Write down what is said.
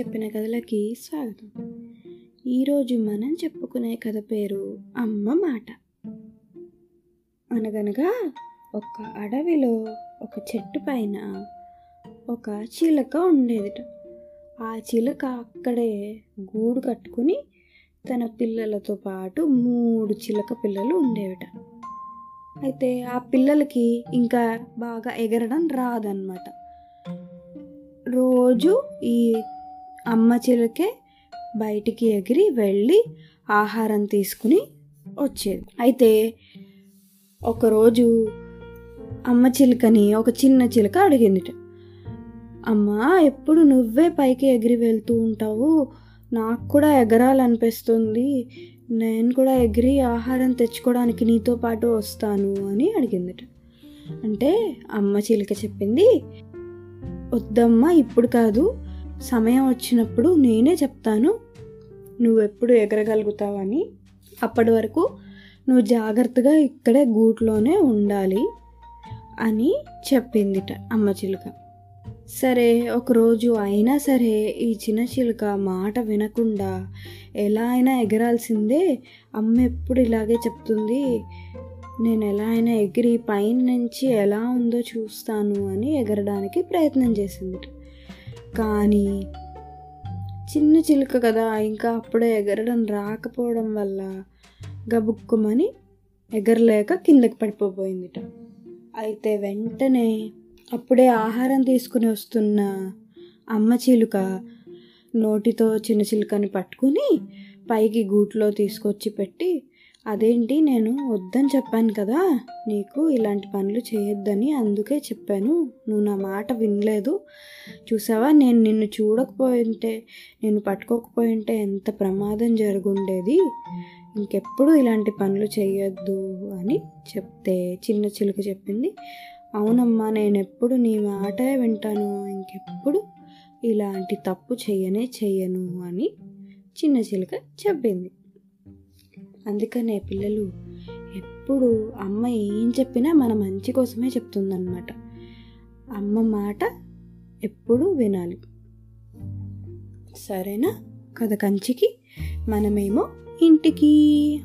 చెప్పిన కథలకి స్వాగతం. ఈరోజు మనం చెప్పుకునే కథ పేరు అమ్మ మాట. అనగనగా ఒక అడవిలో ఒక చెట్టు పైన ఒక చిలక ఉండేదిట. ఆ చిలక అక్కడే గూడు కట్టుకుని తన పిల్లలతో పాటు మూడు చిలక పిల్లలు ఉండేవిట. అయితే ఆ పిల్లలకి ఇంకా బాగా ఎగరడం రాదనమాట రోజు ఈ అమ్మ చిలుకే బయటికి ఎగిరి వెళ్ళి ఆహారం తీసుకుని వచ్చేది. అయితే ఒకరోజు అమ్మ చిలుకని ఒక చిన్న చిలుక అడిగిందిట. అమ్మా ఎప్పుడు నువ్వే పైకి ఎగిరి వెళ్తూ ఉంటావు? నాకు కూడా ఎగరాలనిపిస్తుంది. నేను కూడా ఎగిరి ఆహారం తెచ్చుకోవడానికి నీతో పాటు వస్తాను అని అడిగిందిట. అంటే అమ్మ చిలుక చెప్పింది వద్దమ్మా ఇప్పుడు కాదు. సమయం వచ్చినప్పుడు నేనే చెప్తాను నువ్వెప్పుడు ఎగరగలుగుతావని. అప్పటి వరకు నువ్వు జాగ్రత్తగా ఇక్కడే గూట్లోనే ఉండాలి అని చెప్పిందిట అమ్మ చిలుక. సరే ఒకరోజు అయినా సరే ఈ చిన్న చిలుక మాట వినకుండా ఎలా అయినా ఎగరాల్సిందే. అమ్మ ఎప్పుడు ఇలాగే చెప్తుంది. నేను ఎలా అయినా ఎగిరి పైన నుంచి ఎలా ఉందో చూస్తాను అని ఎగరడానికి ప్రయత్నం చేసింది కానీ చిన్న చిలుక కదా ఇంకా అప్పుడే ఎగరడం రాకపోవడం వల్ల గబుక్కుమని ఎగరలేక కిందకి పడిపోయిందిట అయితే వెంటనే అప్పుడే ఆహారం తీసుకుని వస్తున్న అమ్మ చిలుక నోటితో చిన్న చిలుకని పట్టుకుని పైకి గూట్లో తీసుకొచ్చి పెట్టి అదేంటి నేను వద్దని చెప్పాను కదా నీకు ఇలాంటి పనులు చేయొద్దని అందుకే చెప్పాను. నువ్వు నా మాట వినలేదు. చూసావా? నేను నిన్ను చూడకపోయింటే నేను పట్టుకోకపోయింటే ఎంత ప్రమాదం జరుగుండేది? ఇంకెప్పుడు ఇలాంటి పనులు చేయొద్దు అని చెప్తే చిన్న చిలుక చెప్పింది. అవునమ్మా నేను ఎప్పుడు నీ మాటే వింటాను. ఇంకెప్పుడు ఇలాంటి తప్పు చెయ్యనే చెయ్యను అని చిన్న చిలుక చెప్పింది. అందుకనే పిల్లలు ఎప్పుడు అమ్మ ఏం చెప్పినా మన మంచి కోసమే చెప్తుందన్నమాట. అమ్మ మాట ఎప్పుడు వినాలి. సరేనా? కథ కంచికి మనమేమో ఇంటికి.